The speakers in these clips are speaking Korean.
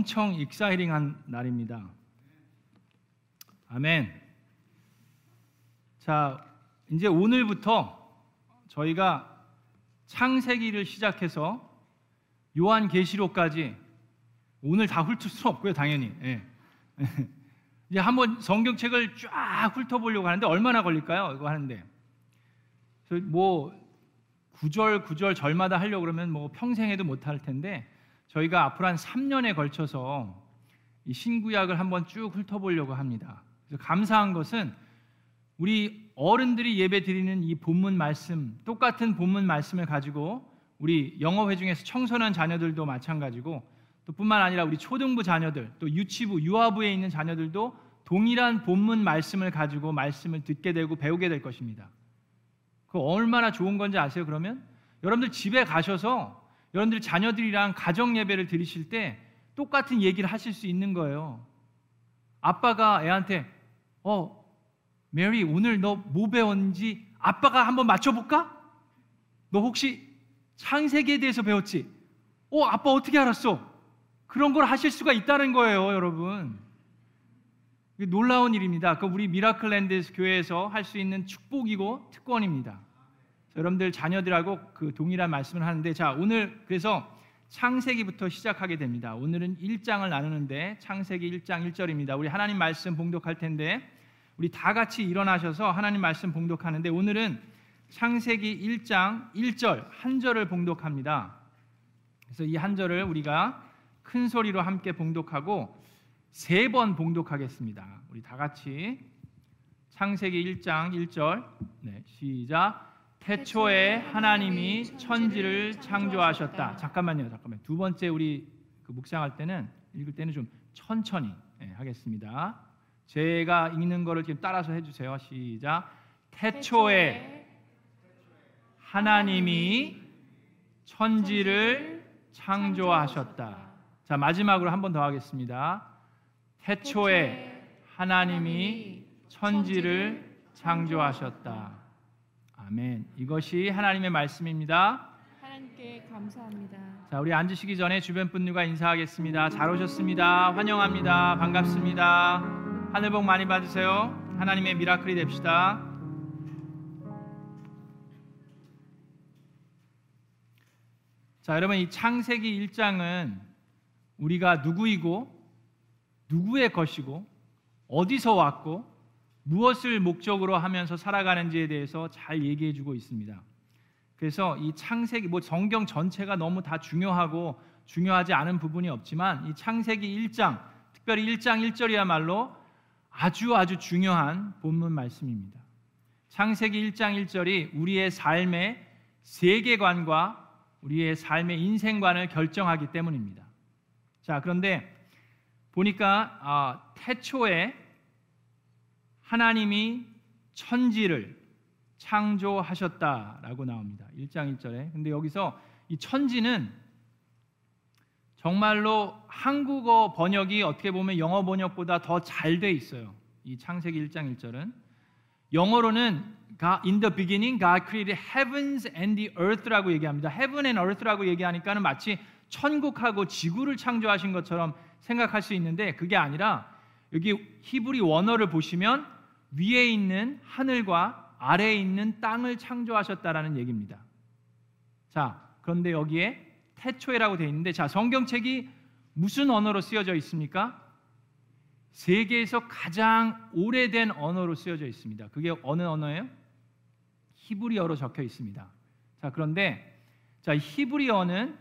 엄청 익사이링한 날입니다. 아멘. 자, 이제 오늘부터 저희가 창세기를 시작해서 요한계시록까지 오늘 다 훑을 수 없고요, 당연히. 예. 이제 한번 성경책을 쫙 훑어보려고 하는데 얼마나 걸릴까요? 이거 하는데 뭐 구절 구절 절마다 하려고 그러면 뭐 평생에도 못 할 텐데 저희가 앞으로 한 3년에 걸쳐서 이 신구약을 한번 쭉 훑어보려고 합니다. 그래서 감사한 것은 우리 어른들이 예배 드리는 이 본문 말씀 똑같은 본문 말씀을 가지고 우리 영어 회 중에서 청소년 자녀들도 마찬가지고 또 뿐만 아니라 우리 초등부 자녀들 또 유치부 유아부에 있는 자녀들도 동일한 본문 말씀을 가지고 말씀을 듣게 되고 배우게 될 것입니다. 그 얼마나 좋은 건지 아세요? 그러면 여러분들 집에 가셔서 여러분들 자녀들이랑 가정 예배를 드리실 때 똑같은 얘기를 하실 수 있는 거예요. 아빠가 애한테 어 메리 오늘 너 뭐 배웠는지 아빠가 한번 맞춰볼까? 너 혹시 창세기에 대해서 배웠지? 어 아빠 어떻게 알았어? 그런 걸 하실 수가 있다는 거예요, 여러분. 놀라운 일입니다. 그 우리 미라클랜드 교회에서 할 수 있는 축복이고 특권입니다. 여러분들 자녀들하고 그 동일한 말씀을 하는데 자 오늘 그래서 창세기부터 시작하게 됩니다. 오늘은 1장을 나누는데 창세기 1장 1절입니다. 우리 하나님 말씀 봉독할 텐데 우리 다 같이 일어나셔서 하나님 말씀 봉독하는데 오늘은 창세기 1장 1절 한 절을 봉독합니다. 그래서 이 한 절을 우리가 큰 소리로 함께 봉독하고 세 번 봉독하겠습니다. 우리 다 같이 창세기 1장 1절 네, 시작 태초에 하나님이 천지를 창조하셨다. 잠깐만요, 잠깐만. 두 번째 우리 그 묵상할 때는 읽을 때는 좀 천천히 네, 하겠습니다. 제가 읽는 거를 지금 따라서 해주세요. 시작. 태초에 하나님이 천지를 창조하셨다. 자 마지막으로 한 번 더 하겠습니다. 태초에 하나님이 천지를 창조하셨다. 아멘. 이것이 하나님의 말씀입니다. 하나님께 감사합니다. 자, 우리 앉으시기 전에 주변 분들과 인사하겠습니다. 잘 오셨습니다. 환영합니다. 반갑습니다. 하늘 복 많이 받으세요. 하나님의 미라클이 됩시다. 자, 여러분 이 창세기 1장은 우리가 누구이고 누구의 것이고 어디서 왔고 무엇을 목적으로 하면서 살아가는지에 대해서 잘 얘기해 주고 있습니다. 그래서 이 창세기 뭐 성경 전체가 너무 다 중요하고 중요하지 않은 부분이 없지만 이 창세기 1장 특별히 1장 1절이야말로 아주 아주 중요한 본문 말씀입니다. 창세기 1장 1절이 우리의 삶의 세계관과 우리의 삶의 인생관을 결정하기 때문입니다. 자, 그런데 보니까 아, 태초에 하나님이 천지를 창조하셨다라고 나옵니다. 1장 1절에. 근데 여기서 이 천지는 정말로 한국어 번역이 어떻게 보면 영어 번역보다 더 잘 돼 있어요. 이 창세기 1장 1절은 영어로는 in the beginning God created heavens and the earth라고 얘기합니다. heaven and earth라고 얘기하니까는 마치 천국하고 지구를 창조하신 것처럼 생각할 수 있는데 그게 아니라 여기 히브리 원어를 보시면 위에 있는 하늘과 아래에 있는 땅을 창조하셨다라는 얘기입니다. 자, 그런데 여기에 태초에라고 되어 있는데 자, 성경책이 무슨 언어로 쓰여져 있습니까? 세계에서 가장 오래된 언어로 쓰여져 있습니다. 그게 어느 언어예요? 히브리어로 적혀 있습니다. 자, 그런데 자, 히브리어는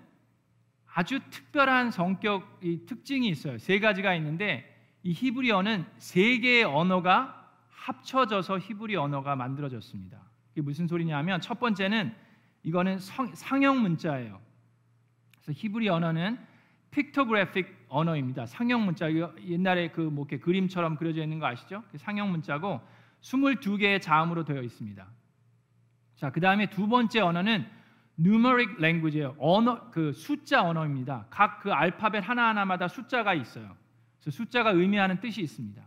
아주 특별한 성격 이 특징이 있어요. 세 가지가 있는데 이 히브리어는 세 개의 언어가 합쳐져서 히브리 언어가 만들어졌습니다. 이게 무슨 소리냐면 첫 번째는 이거는 성, 상형 문자예요. 그래서 히브리 언어는 픽토그래픽 언어입니다. 상형 문자 옛날에 그 뭐 이렇게 그림처럼 그려져 있는 거 아시죠? 상형 문자고 22개의 자음으로 되어 있습니다. 자, 그다음에 두 번째 언어는 numeric language예요. 언어 그 숫자 언어입니다. 각 그 알파벳 하나하나마다 숫자가 있어요. 그래서 숫자가 의미하는 뜻이 있습니다.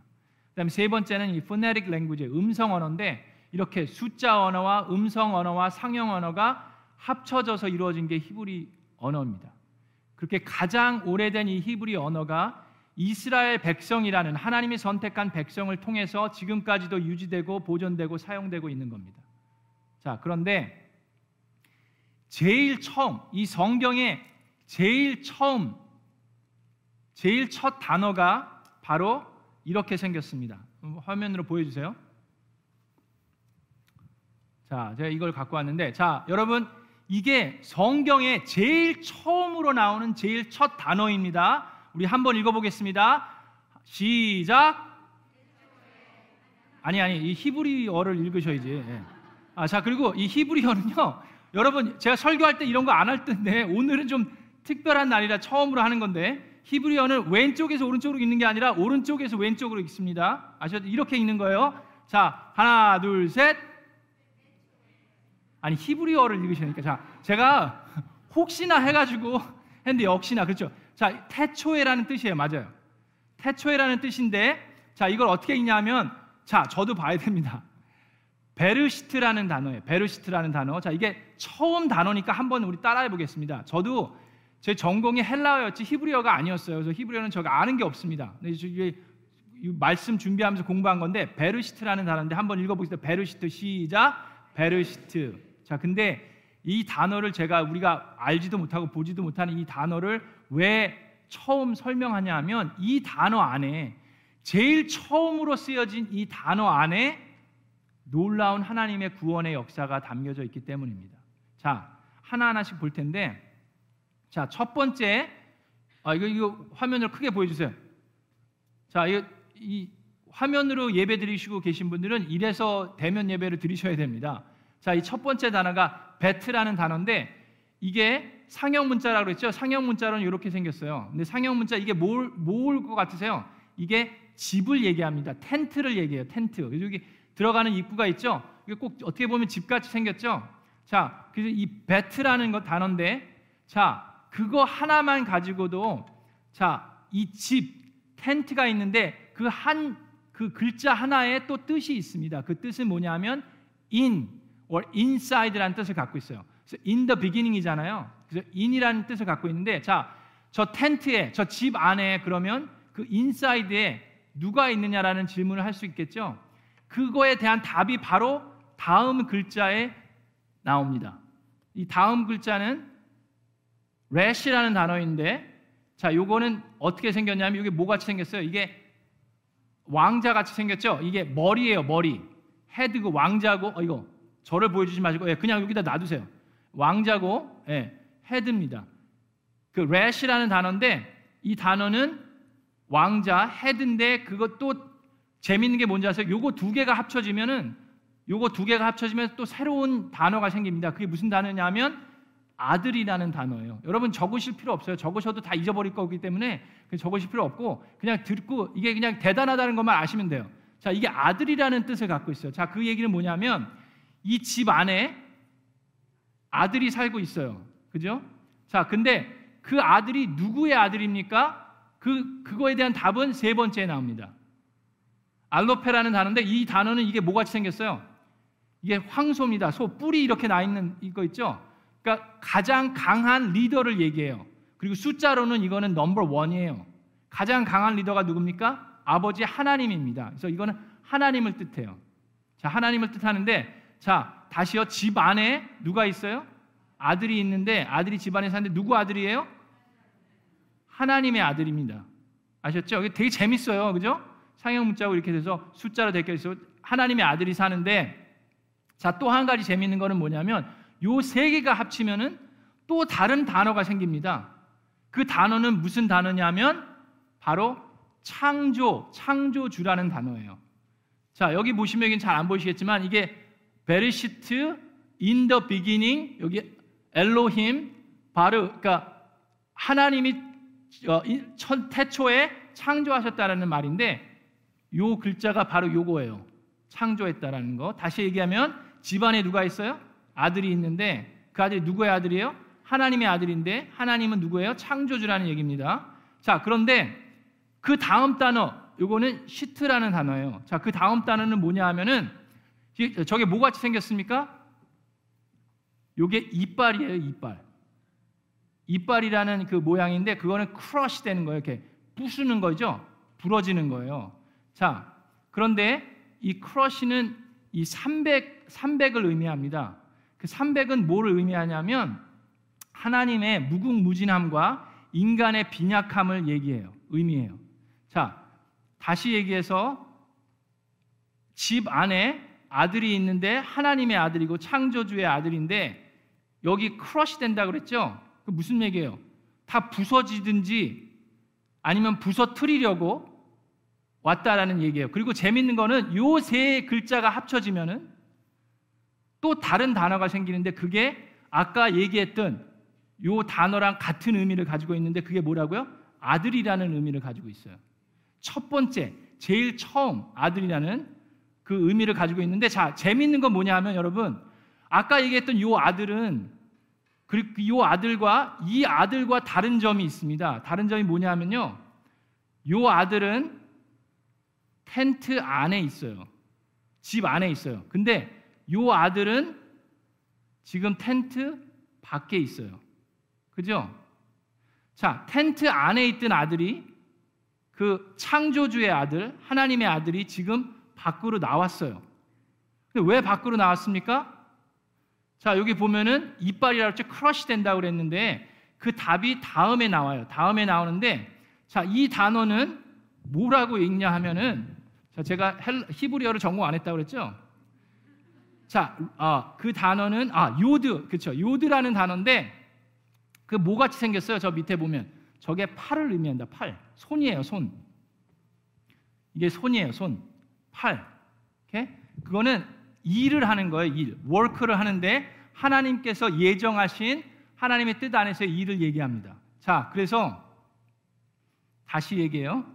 그다음에 세 번째는 이 phonetic language 음성 언어인데 이렇게 숫자 언어와 음성 언어와 상형 언어가 합쳐져서 이루어진 게 히브리 언어입니다. 그렇게 가장 오래된 이 히브리 언어가 이스라엘 백성이라는 하나님이 선택한 백성을 통해서 지금까지도 유지되고 보존되고 사용되고 있는 겁니다. 자, 그런데 제일 처음 이 성경에 제일 처음 제일 첫 단어가 바로 이렇게 생겼습니다. 화면으로 보여주세요. 자, 제가 이걸 갖고 왔는데, 자, 여러분 이게 성경에 제일 처음으로 나오는 제일 첫 단어입니다. 우리 한번 읽어보겠습니다. 시작. 아니 아니 이 히브리어를 읽으셔야지. 예. 아, 자 그리고 이 히브리어는요, 여러분 제가 설교할 때 이런 거 안 할 텐데 오늘은 좀 특별한 날이라 처음으로 하는 건데 히브리어는 왼쪽에서 오른쪽으로 읽는 게 아니라 오른쪽에서 왼쪽으로 읽습니다. 아셨죠? 이렇게 읽는 거예요. 자, 하나, 둘, 셋. 아니 히브리어를 읽으시니까 자, 제가 혹시나 해가지고 했는데 역시나 그렇죠. 자, 태초에라는 뜻이에요. 맞아요. 태초에라는 뜻인데 자, 이걸 어떻게 읽냐면 자, 저도 봐야 됩니다. 베르시트라는 단어예요. 베르시트라는 단어. 자, 이게 처음 단어니까 한번 우리 따라해 보겠습니다. 저도 제 전공이 헬라어였지 히브리어가 아니었어요. 그래서 히브리어는 제가 아는 게 없습니다. 이게 말씀 준비하면서 공부한 건데 베르시트라는 단어인데 한번 읽어보겠습니다. 베르시트 시작. 베르시트. 자, 근데 이 단어를 제가 우리가 알지도 못하고 보지도 못하는 이 단어를 왜 처음 설명하냐 하면 이 단어 안에 제일 처음으로 쓰여진 이 단어 안에 놀라운 하나님의 구원의 역사가 담겨져 있기 때문입니다. 자, 하나하나씩 볼 텐데 자, 첫 번째, 아, 이거, 이거 화면을 크게 보여주세요. 자, 이거, 이 화면으로 예배 드리시고 계신 분들은 이래서 대면 예배를 드리셔야 됩니다. 자, 이 첫 번째 단어가 베트라는 단어인데 이게 상형 문자라고 그랬죠. 상형 문자로는 이렇게 생겼어요. 근데 상형 문자 이게 뭘, 뭘것 같으세요? 이게 집을 얘기합니다. 텐트를 얘기해요. 텐트. 여기 들어가는 입구가 있죠. 이게 꼭 어떻게 보면 집같이 생겼죠. 자, 그래서 이 베트라는 거 단어인데, 자, 그거 하나만 가지고도 자, 이 집, 텐트가 있는데 그 한그 그 글자 하나에 또 뜻이 있습니다. 그 뜻은 뭐냐면 in or inside라는 뜻을 갖고 있어요. 그래서 in the beginning이잖아요. 그래서 in이라는 뜻을 갖고 있는데 자, 저 텐트에 저 집 안에 그러면 그 inside에 누가 있느냐라는 질문을 할 수 있겠죠. 그거에 대한 답이 바로 다음 글자에 나옵니다. 이 다음 글자는 래시라는 단어인데 자, 요거는 어떻게 생겼냐면 이게 뭐 같이 생겼어요? 이게 왕자 같이 생겼죠? 이게 머리예요, 머리. 헤드고 왕자고 어 이거 저를 보여주지 마시고 예, 그냥 여기다 놔두세요. 왕자고 예, 헤드입니다. 그 래시라는 단어인데 이 단어는 왕자 헤드인데 그것도 재밌는 게 뭔지 아세요? 요거 두 개가 합쳐지면은 요거 두 개가 합쳐지면 또 새로운 단어가 생깁니다. 그게 무슨 단어냐면 아들이라는 단어예요. 여러분 적으실 필요 없어요. 적으셔도 다 잊어버릴 거기 때문에 적으실 필요 없고 그냥 듣고 이게 그냥 대단하다는 것만 아시면 돼요. 자, 이게 아들이라는 뜻을 갖고 있어요. 자, 그 얘기는 뭐냐면 이 집 안에 아들이 살고 있어요. 그죠? 자, 근데 그 아들이 누구의 아들입니까? 그 그거에 대한 답은 세 번째에 나옵니다. 알로페라는 단어인데 이 단어는 이게 뭐같이 생겼어요? 이게 황소입니다. 소 뿔이 이렇게 나 있는 이거 있죠? 그러니까 가장 강한 리더를 얘기해요. 그리고 숫자로는 이거는 넘버 원이에요. 가장 강한 리더가 누굽니까? 아버지 하나님입니다. 그래서 이거는 하나님을 뜻해요. 자, 하나님을 뜻하는데 자, 다시요. 집 안에 누가 있어요? 아들이 있는데 아들이 집 안에 사는데 누구 아들이에요? 하나님의 아들입니다. 아셨죠? 이게 되게 재밌어요. 그죠? 상형 문자고 이렇게 돼서 숫자로 되어 있어 하나님의 아들이 사는데 자, 또 한 가지 재밌는 거는 뭐냐면 요 세 개가 합치면은 또 다른 단어가 생깁니다. 그 단어는 무슨 단어냐면 바로 창조, 창조주라는 단어예요. 자, 여기 보시면 여기 잘안 보이시겠지만 이게 베르시트 in the 여기 엘로힘 바르 그러니까 하나님이 어, 태초에 창조하셨다라는 말인데 요 글자가 바로 요거예요. 창조했다라는 거. 다시 얘기하면 집안에 누가 있어요? 아들이 있는데 그 아들이 누구의 아들이에요? 하나님의 아들인데 하나님은 누구예요? 창조주라는 얘기입니다. 자, 그런데 그 다음 단어 요거는 시트라는 단어예요. 자, 그 다음 단어는 뭐냐 하면은 저게 뭐 같이 생겼습니까? 요게 이빨이에요, 이빨. 이빨이라는 그 모양인데 그거는 crush 되는 거예요. 이렇게 부수는 거죠. 부러지는 거예요. 자, 그런데 이 crush는 이 300, 300을 의미합니다. 그 300은 뭐를 의미하냐면 하나님의 무궁무진함과 인간의 빈약함을 얘기해요. 의미해요. 자, 다시 얘기해서 집 안에 아들이 있는데 하나님의 아들이고 창조주의 아들인데 여기 crush 된다 그랬죠? 그 무슨 얘기예요? 다 부서지든지 아니면 부서뜨리려고 왔다라는 얘기예요. 그리고 재밌는 거는 요 세 글자가 합쳐지면은 또 다른 단어가 생기는데 그게 아까 얘기했던 요 단어랑 같은 의미를 가지고 있는데 그게 뭐라고요? 아들이라는 의미를 가지고 있어요. 첫 번째, 제일 처음 아들이라는 그 의미를 가지고 있는데 자, 재밌는 건 뭐냐 하면 여러분 아까 얘기했던 요 아들은 그리고 요 아들과 이 아들과 다른 점이 있습니다. 다른 점이 뭐냐면요. 요 아들은 텐트 안에 있어요. 집 안에 있어요. 근데 요 아들은 지금 텐트 밖에 있어요. 그죠? 자, 텐트 안에 있던 아들이 그 창조주의 아들, 하나님의 아들이 지금 밖으로 나왔어요. 근데 왜 밖으로 나왔습니까? 자, 여기 보면은 이빨이라고 했죠. crush 된다고 그랬는데 그 답이 다음에 나와요. 다음에 나오는데 자, 이 단어는 뭐라고 읽냐 하면은 자, 제가 히브리어를 전공 안 했다고 그랬죠? 자, 아, 그 단어는 아, 요드. 그렇죠. 요드라는 단어인데 그 뭐같이 생겼어요? 저 밑에 보면 저게 팔을 의미한다. 팔. 손이에요, 손. 이게 손이에요, 손. 팔. 그거는 일을 하는 거예요, 일. work를 하는데 하나님께서 예정하신 하나님의 뜻 안에서 일을 얘기합니다. 자, 그래서 다시 얘기해요.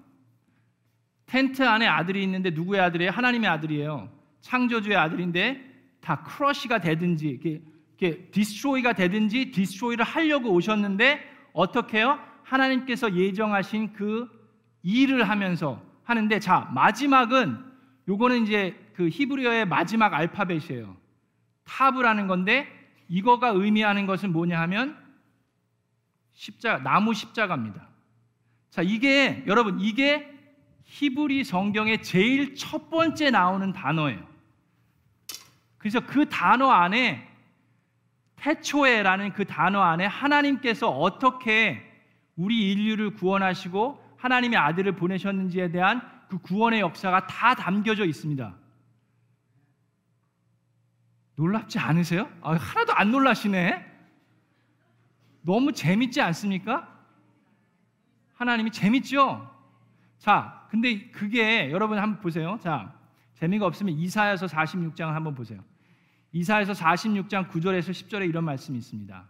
텐트 안에 아들이 있는데 누구의 아들이에요? 하나님의 아들이에요. 창조주의 아들인데 다 crush가 되든지 이렇게, 이렇게 destroy가 되든지 destroy를 하려고 오셨는데 어떻게 해요? 하나님께서 예정하신 그 일을 하면서 하는데 자 마지막은 요거는 이제 그 히브리어의 마지막 알파벳이에요. 탑이라는 건데 이거가 의미하는 것은 뭐냐 하면 십자 나무 십자가입니다. 자, 이게 여러분 이게 히브리 성경의 제일 첫 번째 나오는 단어예요. 그래서 그 단어 안에 태초에라는 그 단어 안에 하나님께서 어떻게 우리 인류를 구원하시고 하나님의 아들을 보내셨는지에 대한 그 구원의 역사가 다 담겨져 있습니다. 놀랍지 않으세요? 아, 하나도 안 놀라시네. 너무 재밌지 않습니까? 하나님이 재밌죠? 자, 근데 그게 여러분 한번 보세요. 자, 재미가 없으면 이사야서 46장 한번 보세요. 이사야서 46장 9절에서 10절에 이런 말씀이 있습니다.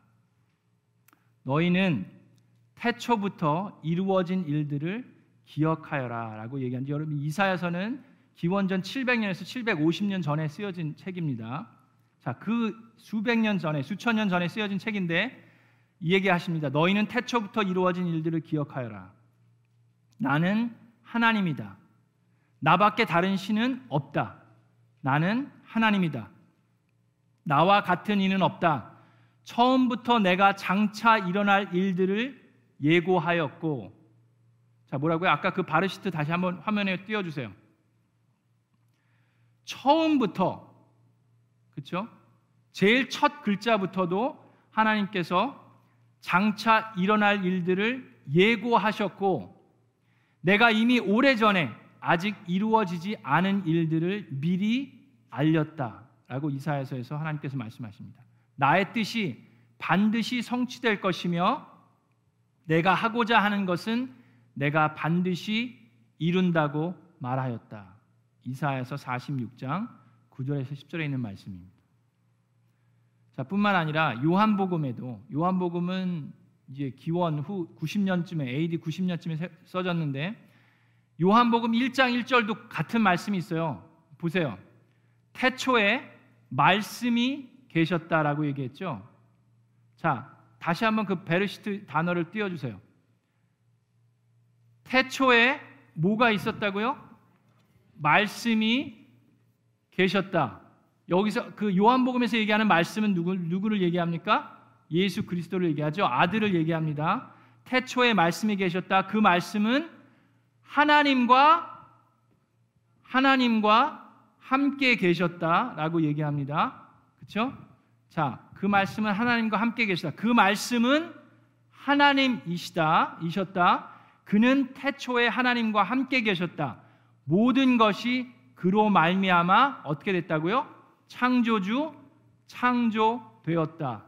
너희는 태초부터 이루어진 일들을 기억하여라라고 얘기한 지 여러분 이사야서는 기원전 700년에서 750년 전에 쓰여진 책입니다. 자, 그 수백 년 전에 수천 년 전에 쓰여진 책인데 이 얘기 하십니다. 너희는 태초부터 이루어진 일들을 기억하여라. 나는 하나님이다. 나밖에 다른 신은 없다. 나는 하나님이다. 나와 같은 이는 없다. 처음부터 내가 장차 일어날 일들을 예고하였고 자 뭐라고요? 아까 그 바르시트 다시 한번 화면에 띄워 주세요. 처음부터 그렇죠? 제일 첫 글자부터도 하나님께서 장차 일어날 일들을 예고하셨고 내가 이미 오래전에 아직 이루어지지 않은 일들을 미리 알렸다라고 이사야서에서 하나님께서 말씀하십니다. 나의 뜻이 반드시 성취될 것이며 내가 하고자 하는 것은 내가 반드시 이룬다고 말하였다. 이사야서 46장 9절에서 10절에 있는 말씀입니다. 자, 뿐만 아니라 요한복음에도 요한복음은 이제 기원 후 90년쯤에 AD 90년쯤에 써졌는데 요한복음 1장 1절도 같은 말씀이 있어요. 보세요. 태초에 말씀이 계셨다라고 얘기했죠. 자, 다시 한번 그 베르시트 단어를 띄워 주세요. 태초에 뭐가 있었다고요? 말씀이 계셨다. 여기서 그 요한복음에서 얘기하는 말씀은 누구 누구를 얘기합니까? 예수 그리스도를 얘기하죠. 아들을 얘기합니다. 태초에 말씀이 계셨다. 그 말씀은 하나님과 하나님과 함께 계셨다라고 얘기합니다. 그렇죠? 자, 그 말씀은 하나님과 함께 계시다. 그 말씀은 하나님이시다. 이셨다. 그는 태초에 하나님과 함께 계셨다. 모든 것이 그로 말미암아 어떻게 됐다고요? 창조주 창조되었다.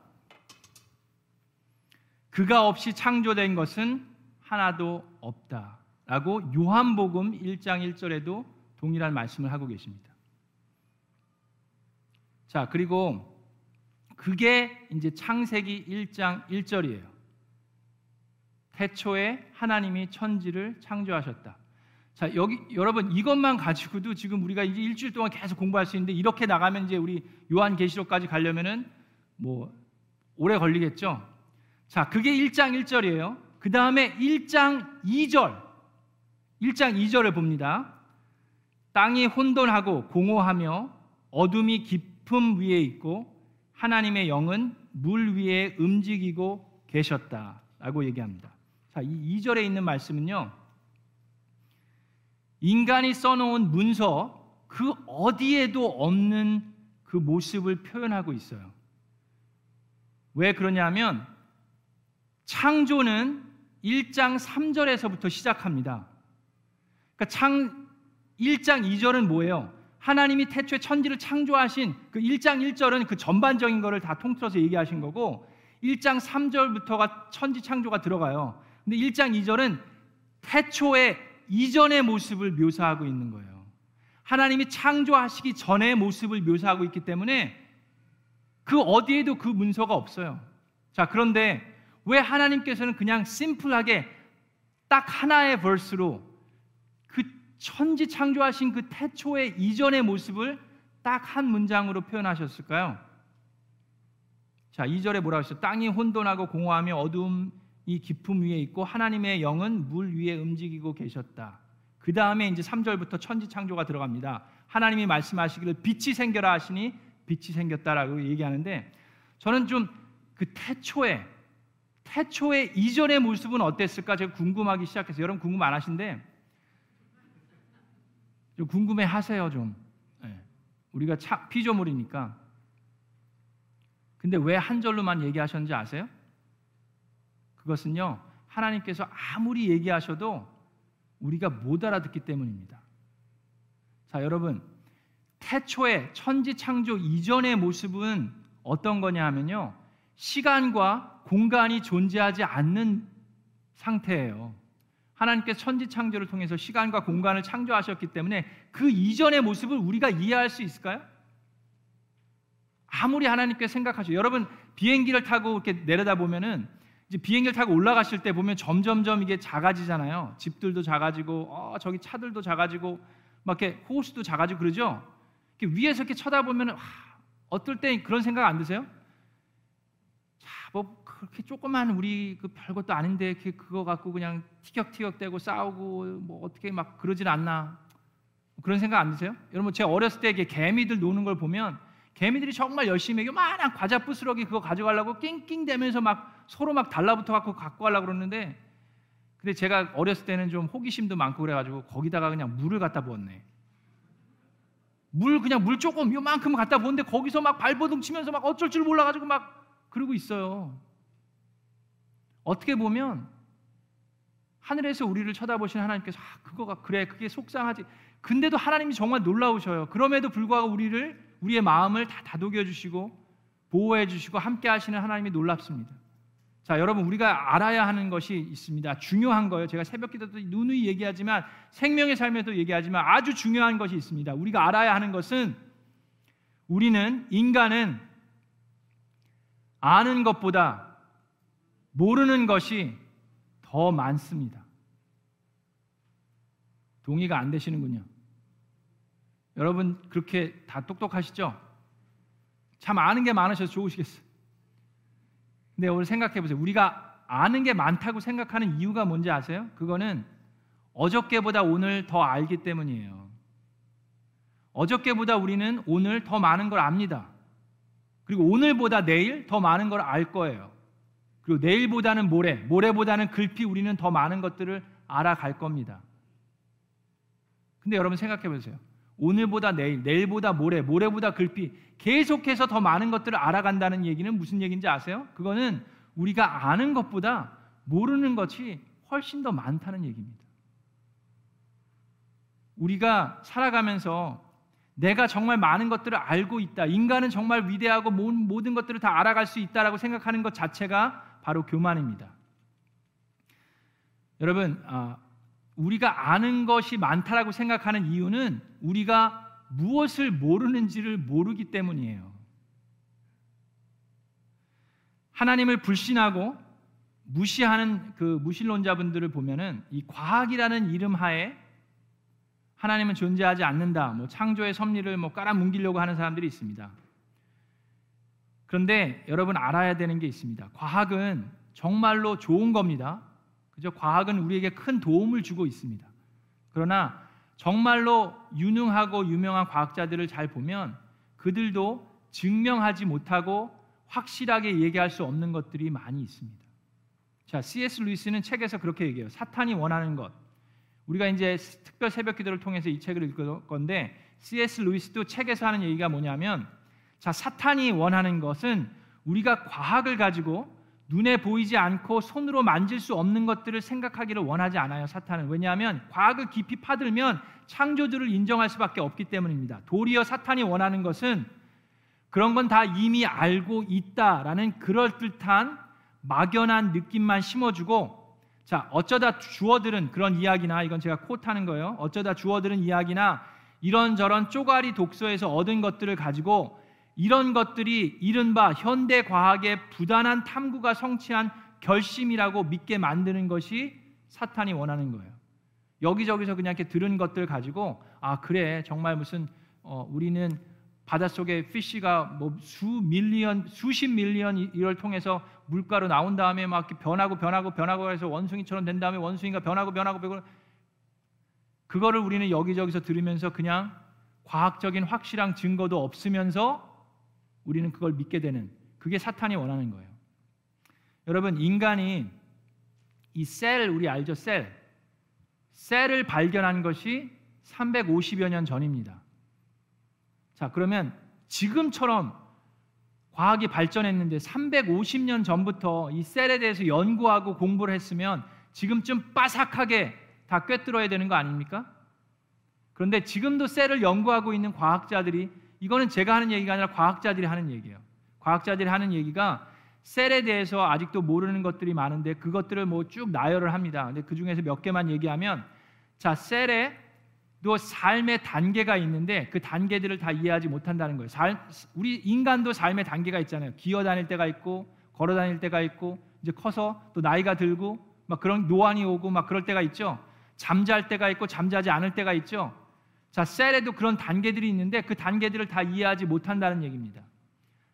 그가 없이 창조된 것은 하나도 없다 라고 요한복음 1장 1절에도 동일한 말씀을 하고 계십니다. 자, 그리고 그게 이제 창세기 1장 1절이에요. 태초에 하나님이 천지를 창조하셨다. 자, 여기 여러분 이것만 가지고도 지금 우리가 이제 일주일 동안 계속 공부할 수 있는데 이렇게 나가면 이제 우리 요한 계시록까지 가려면은 뭐 오래 걸리겠죠. 자, 그게 1장 1절이에요. 그 다음에 1장 2절. 1장 2절을 봅니다. 땅이 혼돈하고 공허하며 어둠이 깊음 위에 있고 하나님의 영은 물 위에 움직이고 계셨다라고 얘기합니다. 자, 이 2절에 있는 말씀은요. 인간이 써놓은 문서 그 어디에도 없는 그 모습을 표현하고 있어요. 왜 그러냐면 창조는 1장 3절에서부터 시작합니다. 그러니까 창 1장 2절은 뭐예요? 하나님이 태초에 천지를 창조하신 그 1장 1절은 그 전반적인 거를 다 통틀어서 얘기하신 거고 1장 3절부터가 천지 창조가 들어가요. 근데 1장 2절은 태초에 이전의 모습을 묘사하고 있는 거예요. 하나님이 창조하시기 전의 모습을 묘사하고 있기 때문에 그 어디에도 그 문서가 없어요. 자, 그런데 왜 하나님께서는 그냥 심플하게 딱 하나의 벌스로 그 천지 창조하신 그 태초의 이전의 모습을 딱 한 문장으로 표현하셨을까요? 자, 2절에 뭐라고 했어요? 땅이 혼돈하고 공허하며 어둠이 깊음 위에 있고 하나님의 영은 물 위에 움직이고 계셨다. 그 다음에 이제 3절부터 천지 창조가 들어갑니다. 하나님이 말씀하시기를 빛이 생겨라 하시니 빛이 생겼다라고 얘기하는데 저는 좀 그 태초에 태초의 이전의 모습은 어땠을까 제가 궁금하기 시작해서 여러분 궁금 안 하신데 좀 궁금해 하세요 좀. 네. 우리가 차, 피조물이니까. 근데 왜 한 절로만 얘기하셨는지 아세요? 그것은요 하나님께서 아무리 얘기하셔도 우리가 못 알아듣기 때문입니다. 자 여러분 태초의 천지 창조 이전의 모습은 어떤 거냐 하면요 시간과 공간이 존재하지 않는 상태예요. 하나님께서 천지 창조를 통해서 시간과 공간을 창조하셨기 때문에 그 이전의 모습을 우리가 이해할 수 있을까요? 아무리 하나님께서 생각하셔. 여러분 비행기를 타고 이렇게 내려다 보면은 이제 비행기를 타고 올라가실 때 보면 점점점 이게 작아지잖아요. 집들도 작아지고 어, 저기 차들도 작아지고 막 이렇게 호수도 작아지고 그러죠. 이렇게 위에서 이렇게 쳐다보면 어떨 때 그런 생각 안 드세요? 뭐 그렇게 조그만 우리 그 별것도 아닌데 그거 갖고 그냥 티격태격대고 싸우고 뭐 어떻게 막 그러질 않나 그런 생각 안 드세요? 여러분 제가 어렸을 때 개미들 노는 걸 보면 개미들이 정말 열심히 요만한 과자 부스러기 그거 가져가려고 낑낑대면서 막 서로 막 달라붙어 갖고 갖고 가려고 그러는데 근데 제가 어렸을 때는 좀 호기심도 많고 그래가지고 거기다가 그냥 물을 갖다 부었네. 물 그냥 물 조금 요만큼 갖다 부었는데 거기서 막 발버둥 치면서 막 어쩔 줄 몰라가지고 막 그러고 있어요. 어떻게 보면 하늘에서 우리를 쳐다보시는 하나님께서 아, 그거가 그래 그게 속상하지. 근데도 하나님이 정말 놀라우셔요. 그럼에도 불구하고 우리를 우리의 마음을 다 다독여 주시고 보호해 주시고 함께 하시는 하나님이 놀랍습니다. 자, 여러분 우리가 알아야 하는 것이 있습니다. 중요한 거예요. 제가 새벽 기도 때 누누이 얘기하지만 생명의 삶에도 얘기하지만 아주 중요한 것이 있습니다. 우리가 알아야 하는 것은 우리는 인간은 아는 것보다 모르는 것이 더 많습니다. 동의가 안 되시는군요. 여러분 그렇게 다 똑똑하시죠? 참 아는 게 많으셔서 좋으시겠어요. 근데 오늘 생각해 보세요. 우리가 아는 게 많다고 생각하는 이유가 뭔지 아세요? 그거는 어저께보다 오늘 더 알기 때문이에요. 어저께보다 우리는 오늘 더 많은 걸 압니다. 그리고 오늘보다 내일 더 많은 걸 알 거예요. 그리고 내일보다는 모레, 모레보다는 글피 우리는 더 많은 것들을 알아갈 겁니다. 근데 여러분 생각해 보세요. 오늘보다 내일, 내일보다 모레, 모레보다 글피 계속해서 더 많은 것들을 알아간다는 얘기는 무슨 얘기인지 아세요? 그거는 우리가 아는 것보다 모르는 것이 훨씬 더 많다는 얘기입니다. 우리가 살아가면서 내가 정말 많은 것들을 알고 있다. 인간은 정말 위대하고 모든 것들을 다 알아갈 수 있다라고 생각하는 것 자체가 바로 교만입니다. 여러분, 아, 우리가 아는 것이 많다라고 생각하는 이유는 우리가 무엇을 모르는지를 모르기 때문이에요. 하나님을 불신하고 무시하는 그 무신론자분들을 보면은 이 과학이라는 이름 하에 하나님은 존재하지 않는다. 뭐 창조의 섭리를 뭐 깔아뭉기려고 하는 사람들이 있습니다. 그런데 여러분 알아야 되는 게 있습니다. 과학은 정말로 좋은 겁니다. 그죠? 과학은 우리에게 큰 도움을 주고 있습니다. 그러나 정말로 유능하고 유명한 과학자들을 잘 보면 그들도 증명하지 못하고 확실하게 얘기할 수 없는 것들이 많이 있습니다. 자, C.S. 루이스는 책에서 그렇게 얘기해요. 사탄이 원하는 것. 우리가 이제 특별 새벽 기도를 통해서 이 책을 읽을 건데 C.S. 루이스도 책에서 하는 얘기가 뭐냐면 자, 사탄이 원하는 것은 우리가 과학을 가지고 눈에 보이지 않고 손으로 만질 수 없는 것들을 생각하기를 원하지 않아요. 사탄은 왜냐하면 과학을 깊이 파들면 창조주를 인정할 수밖에 없기 때문입니다. 도리어 사탄이 원하는 것은 그런 건 다 이미 알고 있다라는 그럴듯한 막연한 느낌만 심어주고 자, 어쩌다 주어들은 그런 이야기나 이건 제가 코트하는 거예요. 어쩌다 주어들은 이야기나 이런저런 쪼가리 독서에서 얻은 것들을 가지고 이런 것들이 이른바 현대 과학의 부단한 탐구가 성취한 결심이라고 믿게 만드는 것이 사탄이 원하는 거예요. 여기저기서 그냥 이렇게 들은 것들 가지고 아 그래 정말 무슨 어, 우리는 바닷속에 피쉬가 뭐 수 밀리언 수십 밀리언 이걸 통해서 물가로 나온 다음에 막 변하고 변하고 변하고 해서 원숭이처럼 된 다음에 원숭이가 변하고 변하고 변하고 그거를 우리는 여기저기서 들으면서 그냥 과학적인 확실한 증거도 없으면서 우리는 그걸 믿게 되는 그게 사탄이 원하는 거예요. 여러분 인간이 이 셀 우리 알죠 셀 셀을 발견한 것이 350여 년 전입니다. 자 그러면 지금처럼 과학이 발전했는데 350년 전부터 이 셀에 대해서 연구하고 공부를 했으면 지금쯤 빠삭하게 다 꿰뚫어야 되는 거 아닙니까? 그런데 지금도 셀을 연구하고 있는 과학자들이 이거는 제가 하는 얘기가 아니라 과학자들이 하는 얘기예요. 과학자들이 하는 얘기가 셀에 대해서 아직도 모르는 것들이 많은데 그것들을 뭐 쭉 나열을 합니다. 근데 그 중에서 몇 개만 얘기하면 자 셀에 또 삶의 단계가 있는데 그 단계들을 다 이해하지 못한다는 거예요. 살, 우리 인간도 삶의 단계가 있잖아요. 기어 다닐 때가 있고 걸어 다닐 때가 있고 이제 커서 또 나이가 들고 막 그런 노안이 오고 막 그럴 때가 있죠. 잠잘 때가 있고 잠자지 않을 때가 있죠. 자, 셀에도 그런 단계들이 있는데 그 단계들을 다 이해하지 못한다는 얘기입니다.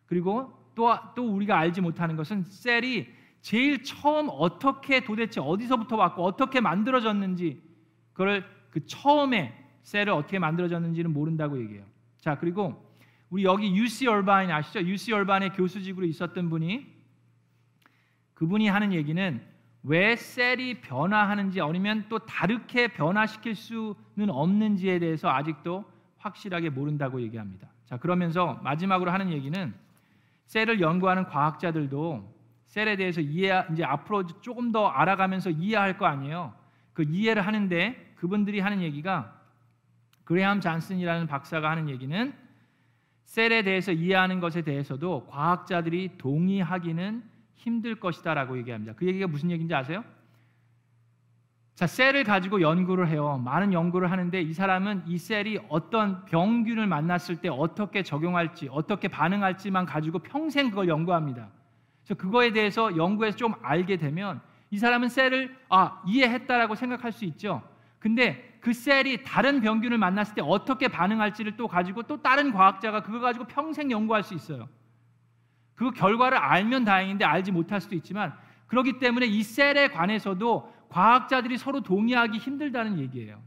그리고 또, 또 우리가 알지 못하는 것은 셀이 제일 처음 어떻게 도대체 어디서부터 왔고 어떻게 만들어졌는지 그걸 그 처음에 셀을 어떻게 만들어졌는지는 모른다고 얘기해요. 자, 그리고 우리 여기 UC 얼바인 아시죠? UC 얼바인의 교수직으로 있었던 분이 그분이 하는 얘기는 왜 셀이 변화하는지 아니면 또 다르게 변화시킬 수는 없는지에 대해서 아직도 확실하게 모른다고 얘기합니다. 자, 그러면서 마지막으로 하는 얘기는 셀을 연구하는 과학자들도 셀에 대해서 이해 이제 앞으로 조금 더 알아가면서 이해할 거 아니에요. 그 이해를 하는데 그분들이 하는 얘기가 그레함 잔슨이라는 박사가 하는 얘기는 셀에 대해서 이해하는 것에 대해서도 과학자들이 동의하기는 힘들 것이다라고 얘기합니다. 그 얘기가 무슨 얘기인지 아세요? 자, 셀을 가지고 연구를 해요. 많은 연구를 하는데 이 사람은 이 셀이 어떤 병균을 만났을 때 어떻게 적용할지, 어떻게 반응할지만 가지고 평생 그걸 연구합니다. 그래서 그거에 대해서 연구해서 좀 알게 되면 이 사람은 셀을 아, 이해했다라고 생각할 수 있죠. 근데 그 셀이 다른 병균을 만났을 때 어떻게 반응할지를 또 가지고 또 다른 과학자가 그거 가지고 평생 연구할 수 있어요. 그 결과를 알면 다행인데 알지 못할 수도 있지만 그렇기 때문에 이 셀에 관해서도 과학자들이 서로 동의하기 힘들다는 얘기예요.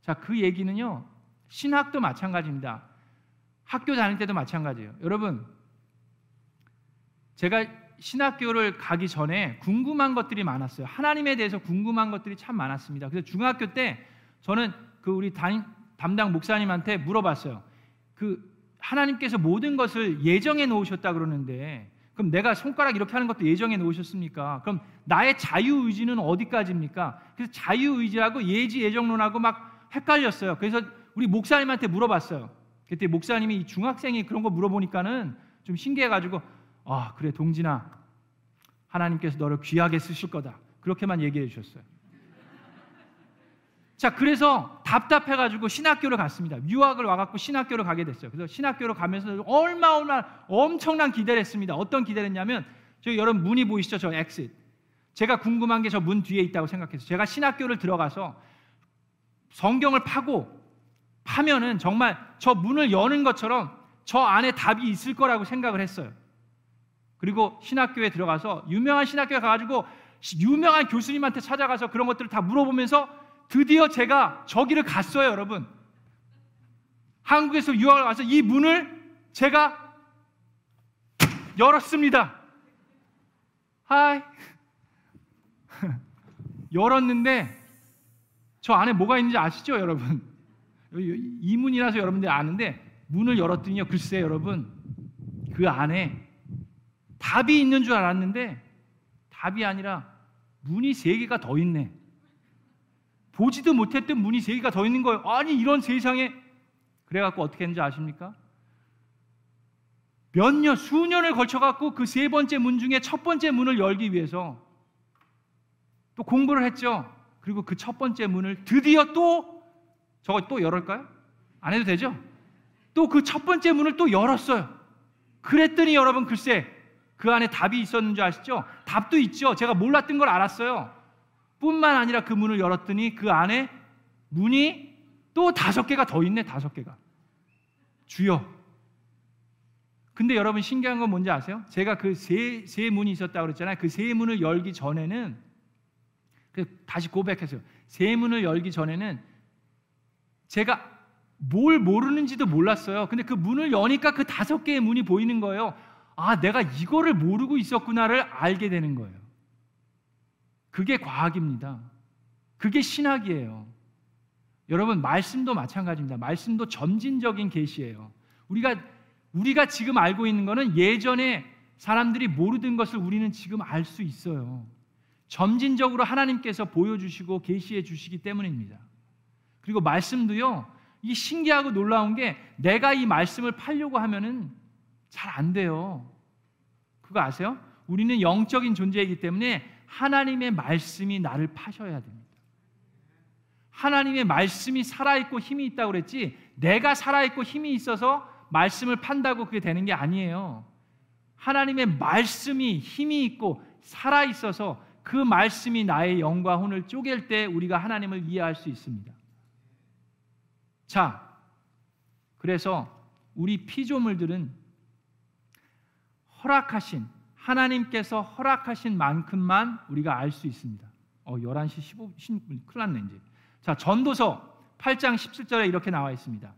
자, 그 얘기는요. 신학도 마찬가지입니다. 학교 다닐 때도 마찬가지예요. 여러분, 제가 신학교를 가기 전에 궁금한 것들이 많았어요. 하나님에 대해서 궁금한 것들이 참 많았습니다. 그래서 중학교 때 저는 그 우리 담, 담당 목사님한테 물어봤어요. 그 하나님께서 모든 것을 예정해 놓으셨다 그러는데 그럼 내가 손가락 이렇게 하는 것도 예정해 놓으셨습니까? 그럼 나의 자유 의지는 어디까지입니까? 그래서 자유 의지하고 예지 예정론하고 막 헷갈렸어요. 그래서 우리 목사님한테 물어봤어요. 그때 목사님이 중학생이 그런 거 물어보니까는 좀 신기해가지고 아 그래 동진아 하나님께서 너를 귀하게 쓰실 거다 그렇게만 얘기해 주셨어요. 자 그래서 답답해가지고 신학교를 갔습니다. 유학을 와갖고 신학교를 가게 됐어요. 그래서 신학교를 가면서 얼마 얼마 엄청난 기대를 했습니다. 어떤 기대를 했냐면 저 여러분 문이 보이시죠? 저 엑sit. 제가 궁금한 게 저 문 뒤에 있다고 생각해서 제가 신학교를 들어가서 성경을 파고 파면은 정말 저 문을 여는 것처럼 저 안에 답이 있을 거라고 생각을 했어요. 그리고 신학교에 들어가서 유명한 신학교에 가가지고 유명한 교수님한테 찾아가서 그런 것들을 다 물어보면서 드디어 제가 저기를 갔어요, 여러분. 한국에서 유학을 와서 이 문을 제가 열었습니다. 하이. 열었는데 저 안에 뭐가 있는지 아시죠, 여러분? 이 문이라서 여러분들이 아는데 문을 열었더니요. 글쎄 여러분 그 안에 답이 있는 줄 알았는데 답이 아니라 문이 세 개가 더 있네. 보지도 못했던 문이 세 개가 더 있는 거예요. 아니 이런 세상에 그래갖고 어떻게 했는지 아십니까? 몇 년, 수년을 걸쳐갖고 그 세 번째 문 중에 첫 번째 문을 열기 위해서 또 공부를 했죠. 그리고 그 첫 번째 문을 드디어 또 저거 또 열을까요? 안 해도 되죠? 또 그 첫 번째 문을 또 열었어요. 그랬더니 여러분 글쎄 그 안에 답이 있었는 줄 아시죠? 답도 있죠. 제가 몰랐던 걸 알았어요. 뿐만 아니라 그 문을 열었더니 그 안에 문이 또 다섯 개가 더 있네, 다섯 개가. 주여. 근데 여러분 신기한 건 뭔지 아세요? 제가 그 세 세 문이 있었다고 그랬잖아요. 그 세 문을 열기 전에는 그 다시 고백했어요. 세 문을 열기 전에는 제가 뭘 모르는지도 몰랐어요. 근데 그 문을 여니까 그 다섯 개의 문이 보이는 거예요. 아, 내가 이거를 모르고 있었구나를 알게 되는 거예요. 그게 과학입니다. 그게 신학이에요. 여러분, 말씀도 마찬가지입니다. 말씀도 점진적인 계시예요. 우리가 우리가 지금 알고 있는 것은 예전에 사람들이 모르던 것을 우리는 지금 알 수 있어요. 점진적으로 하나님께서 보여주시고 계시해 주시기 때문입니다. 그리고 말씀도요. 이 신기하고 놀라운 게 내가 이 말씀을 팔려고 하면은 잘 안 돼요. 그거 아세요? 우리는 영적인 존재이기 때문에 하나님의 말씀이 나를 파셔야 됩니다. 하나님의 말씀이 살아있고 힘이 있다고 그랬지 내가 살아있고 힘이 있어서 말씀을 판다고 그게 되는 게 아니에요. 하나님의 말씀이 힘이 있고 살아있어서 그 말씀이 나의 영과 혼을 쪼갤 때 우리가 하나님을 이해할 수 있습니다. 자, 그래서 우리 피조물들은 허락하신 하나님께서 허락하신 만큼만 우리가 알 수 있습니다. 어, 11시 15분 큰일 났네 이제. 자, 전도서 8장 17절에 이렇게 나와 있습니다.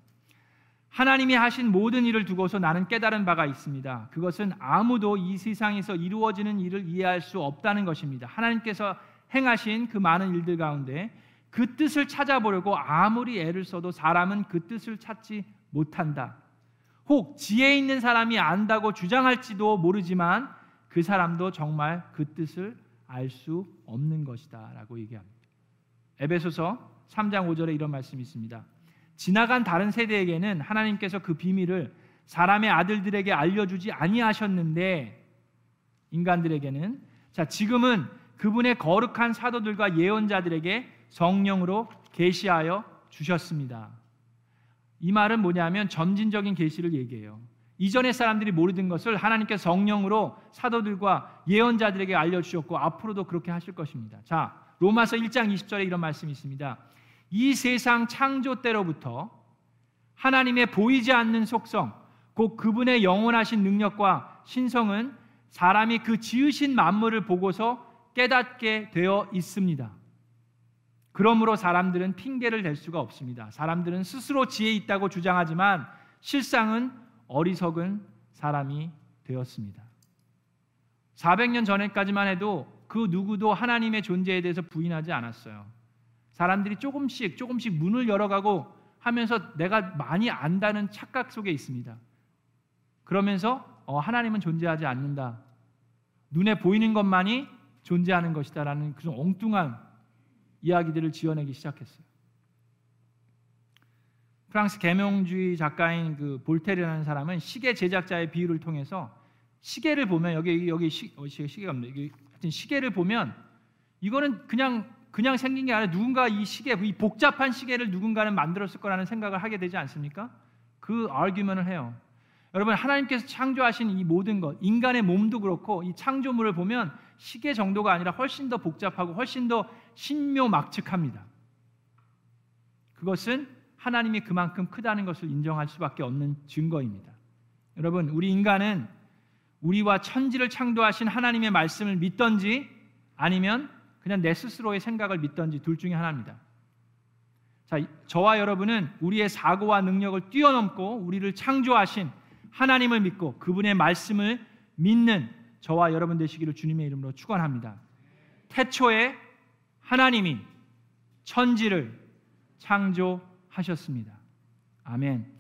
하나님이 하신 모든 일을 두고서 나는 깨달은 바가 있습니다. 그것은 아무도 이 세상에서 이루어지는 일을 이해할 수 없다는 것입니다. 하나님께서 행하신 그 많은 일들 가운데 그 뜻을 찾아보려고 아무리 애를 써도 사람은 그 뜻을 찾지 못한다. 혹 지혜 있는 사람이 안다고 주장할지도 모르지만 그 사람도 정말 그 뜻을 알 수 없는 것이다라고 얘기합니다. 에베소서 3장 5절에 이런 말씀이 있습니다. 지나간 다른 세대에게는 하나님께서 그 비밀을 사람의 아들들에게 알려주지 아니하셨는데 인간들에게는 자 지금은 그분의 거룩한 사도들과 예언자들에게 성령으로 계시하여 주셨습니다. 이 말은 뭐냐면 점진적인 계시를 얘기해요. 이전의 사람들이 모르던 것을 하나님께서 성령으로 사도들과 예언자들에게 알려주셨고 앞으로도 그렇게 하실 것입니다. 자, 로마서 1장 20절에 이런 말씀이 있습니다. 이 세상 창조 때로부터 하나님의 보이지 않는 속성, 곧 그분의 영원하신 능력과 신성은 사람이 그 지으신 만물을 보고서 깨닫게 되어 있습니다. 그러므로 사람들은 핑계를 댈 수가 없습니다. 사람들은 스스로 지혜 있다고 주장하지만 실상은 어리석은 사람이 되었습니다. 400년 전에까지만 해도 그 누구도 하나님의 존재에 대해서 부인하지 않았어요. 사람들이 조금씩 조금씩 문을 열어가고 하면서 내가 많이 안다는 착각 속에 있습니다. 그러면서 어, 하나님은 존재하지 않는다. 눈에 보이는 것만이 존재하는 것이다라는 그런 엉뚱한 이야기들을 지어내기 시작했어요. 프랑스 계명주의 작가인 그 볼테르라는 사람은 시계 제작자의 비유를 통해서 시계를 보면 여기 여기 시, 어, 시계가 없네. 여기 하여튼 시계를 보면 이거는 그냥 그냥 생긴 게 아니라 누군가 이 시계 이 복잡한 시계를 누군가는 만들었을 거라는 생각을 하게 되지 않습니까? 그 아규먼을 해요. 여러분 하나님께서 창조하신 이 모든 것, 인간의 몸도 그렇고 이 창조물을 보면 시계 정도가 아니라 훨씬 더 복잡하고 훨씬 더 신묘막측합니다. 그것은 하나님이 그만큼 크다는 것을 인정할 수밖에 없는 증거입니다. 여러분, 우리 인간은 우리와 천지를 창조하신 하나님의 말씀을 믿던지 아니면 그냥 내 스스로의 생각을 믿던지 둘 중에 하나입니다. 자, 저와 여러분은 우리의 사고와 능력을 뛰어넘고 우리를 창조하신 하나님을 믿고 그분의 말씀을 믿는 저와 여러분 되시기를 주님의 이름으로 축원합니다. 태초에 하나님이 천지를 창조 하셨습니다. 아멘.